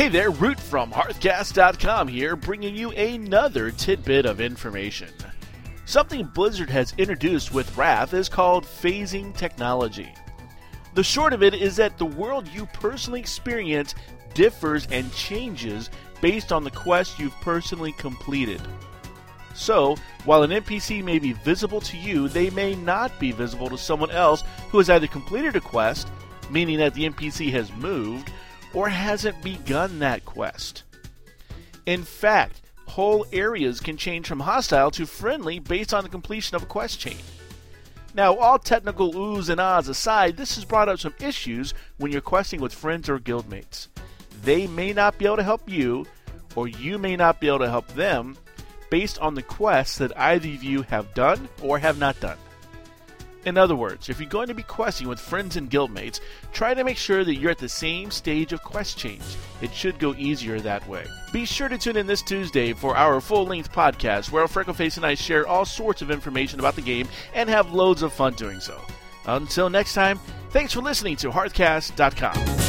Hey there, Root from Hearthcast.com here, bringing you another tidbit of information. Something Blizzard has introduced with Wrath is called phasing technology. The short of it is that the world you personally experience differs and changes based on the quest you've personally completed. So, while an NPC may be visible to you, they may not be visible to someone else who has either completed a quest, meaning that the NPC has moved, or hasn't begun that quest. In fact, whole areas can change from hostile to friendly based on the completion of a quest chain. Now, all technical oohs and ahs aside, this has brought up some issues when you're questing with friends or guildmates. They may not be able to help you, or you may not be able to help them, based on the quests that either of you have done or have not done. In other words, if you're going to be questing with friends and guildmates, try to make sure that you're at the same stage of quest chain. It should go easier that way. Be sure to tune in this Tuesday for our full length podcast where Freckleface and I share all sorts of information about the game and have loads of fun doing so. Until next time, thanks for listening to Hearthcast.com.